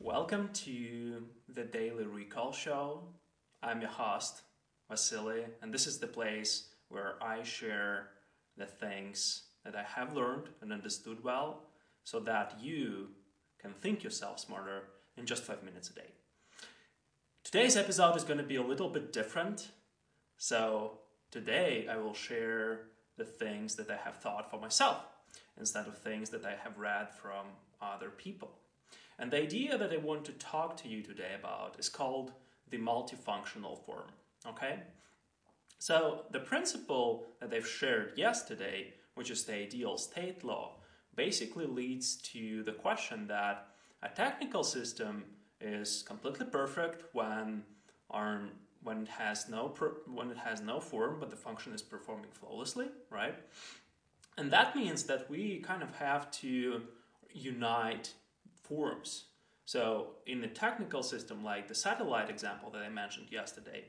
Welcome to the Daily Recall Show. I'm your host, Vasily, and this is the place where I share the things that I have learned and understood well so that you can think yourself smarter in just five minutes a day. Today's episode is going to be a little bit different. So, today I will share the things that I have thought for myself instead of things that I have read from other people. And the idea that I want to talk to you today about is called the multifunctional form. Okay? So, the principle that I've shared yesterday, which is the ideal state law, basically leads to the question that a technical system is completely perfect when our when it has no when it has no form but the function is performing flawlessly right and that means that we kind of have to unite forms so in the technical system like the satellite example that i mentioned yesterday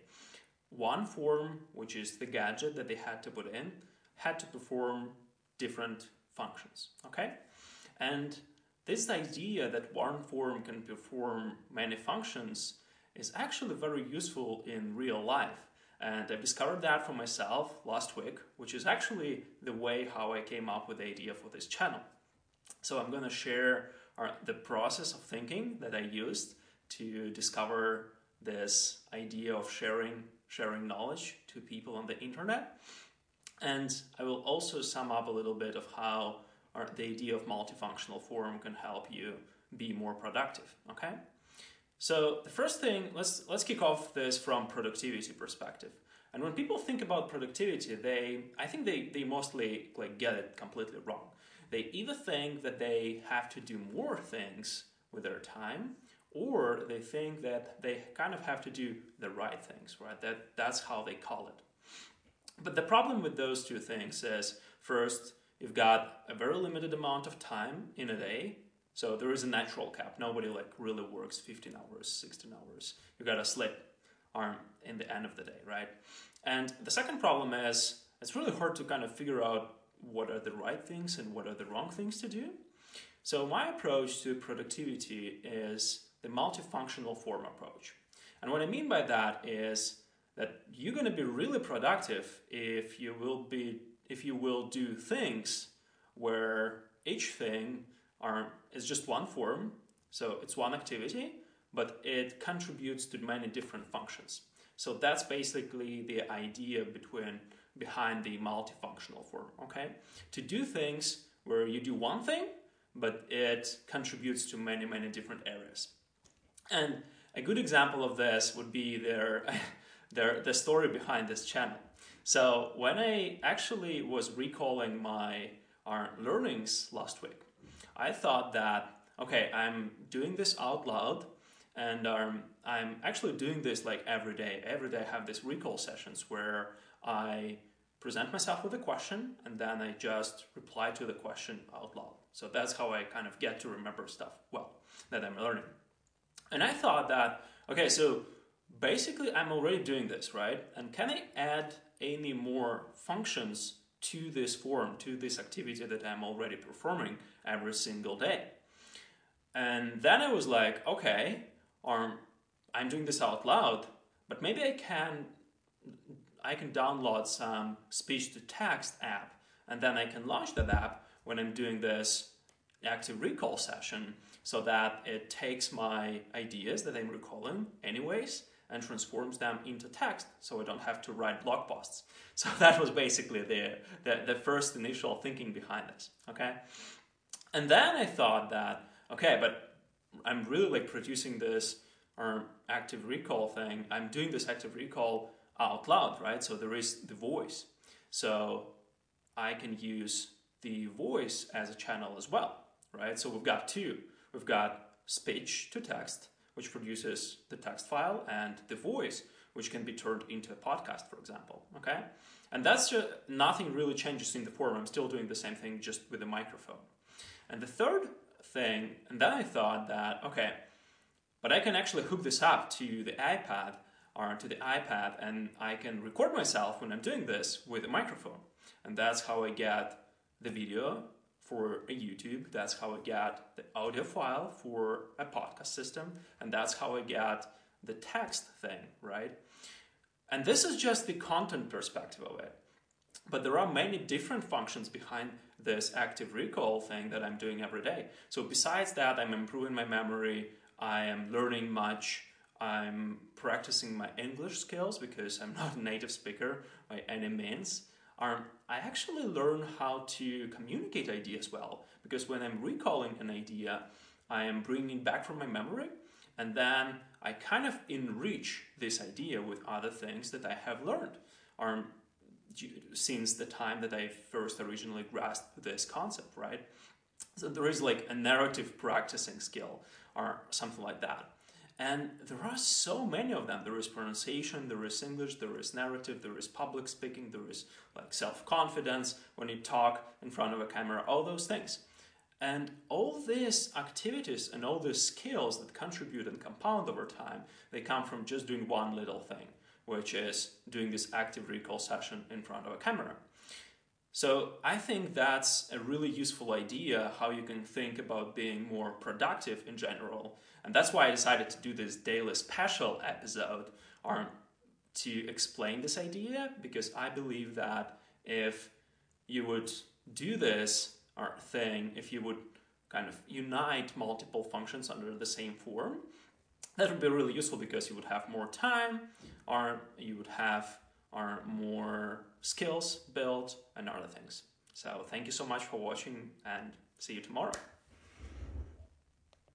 one form which is the gadget that they had to put in had to perform different functions okay and this idea that one form can perform many functions is actually very useful in real life. And I've discovered that for myself last week, which is actually the way how I came up with the idea for this channel. So I'm to share our, the process of thinking that I used to discover this idea of sharing sharing knowledge to people on the internet. And I will also sum up a little bit of how our, the idea of multifunctional form can help you be more productive. Okay? So the first thing, let's let's kick off this from productivity perspective. And when people think about productivity, they I think they, they mostly like get it completely wrong. They either think that they have to do more things with their time, or they think that they kind of have to do the right things, right? That that's how they call it. But the problem with those two things is first, you've got a very limited amount of time in a day so there is a natural cap. Nobody like really works 15 hours, 16 hours. You got a slip arm in the end of the day, right? And the second problem is it's really hard to kind of figure out what are the right things and what are the wrong things to do. So my approach to productivity is the multifunctional form approach. And what I mean by that is that you're going to be really productive if you will be if you will do things where each thing are, is just one form, so it's one activity, but it contributes to many different functions. So that's basically the idea between behind the multifunctional form, okay? To do things where you do one thing, but it contributes to many, many different areas. And a good example of this would be their, their, the story behind this channel. So when I actually was recalling my our learnings last week, I thought that, okay, I'm doing this out loud and um, I'm actually doing this like every day. Every day I have these recall sessions where I present myself with a question and then I just reply to the question out loud. So that's how I kind of get to remember stuff well that I'm learning. And I thought that, okay, so basically I'm already doing this, right? And can I add any more functions to this form, to this activity that I'm already performing every single day. And then I was like, okay, or I'm doing this out loud, but maybe I can I can download some speech to text app and then I can launch that app when I'm doing this active recall session so that it takes my ideas that I'm recalling anyways and transforms them into text so I don't have to write blog posts. So that was basically the, the, the first initial thinking behind this. Okay? And then I thought that, okay, but I'm really like producing this or active recall thing. I'm doing this active recall out loud, right? So there is the voice. So I can use the voice as a channel as well, right? So we've got two. We've got speech to text which produces the text file, and the voice, which can be turned into a podcast, for example. Okay? And that's just nothing really changes in the form. I'm still doing the same thing just with a microphone. And the third thing, and then I thought that, okay, but I can actually hook this up to the iPad or to the iPad and I can record myself when I'm doing this with a microphone. And that's how I get the video for a YouTube. That's how I get the audio file for a podcast system. And that's how I get the text thing, right? And this is just the content perspective of it. But there are many different functions behind this active recall thing that I'm doing every day. So besides that, I'm improving my memory, I am learning much, I'm practicing my English skills because I'm not a native speaker by any means. Um, I actually learn how to communicate ideas well because when I'm recalling an idea, I am bringing back from my memory and then I kind of enrich this idea with other things that I have learned. Um, since the time that I first originally grasped this concept, right? So there is like a narrative practicing skill or something like that. And there are so many of them. There is pronunciation, there is English, there is narrative, there is public speaking, there is like self confidence when you talk in front of a camera, all those things. And all these activities and all these skills that contribute and compound over time, they come from just doing one little thing which is doing this active recall session in front of a camera. So I think that's a really useful idea how you can think about being more productive in general. And that's why I decided to do this daily special episode or to explain this idea because I believe that if you would do this or thing, if you would kind of unite multiple functions under the same form, that would be really useful because you would have more time or you would have or more skills built and other things. So thank you so much for watching and see you tomorrow.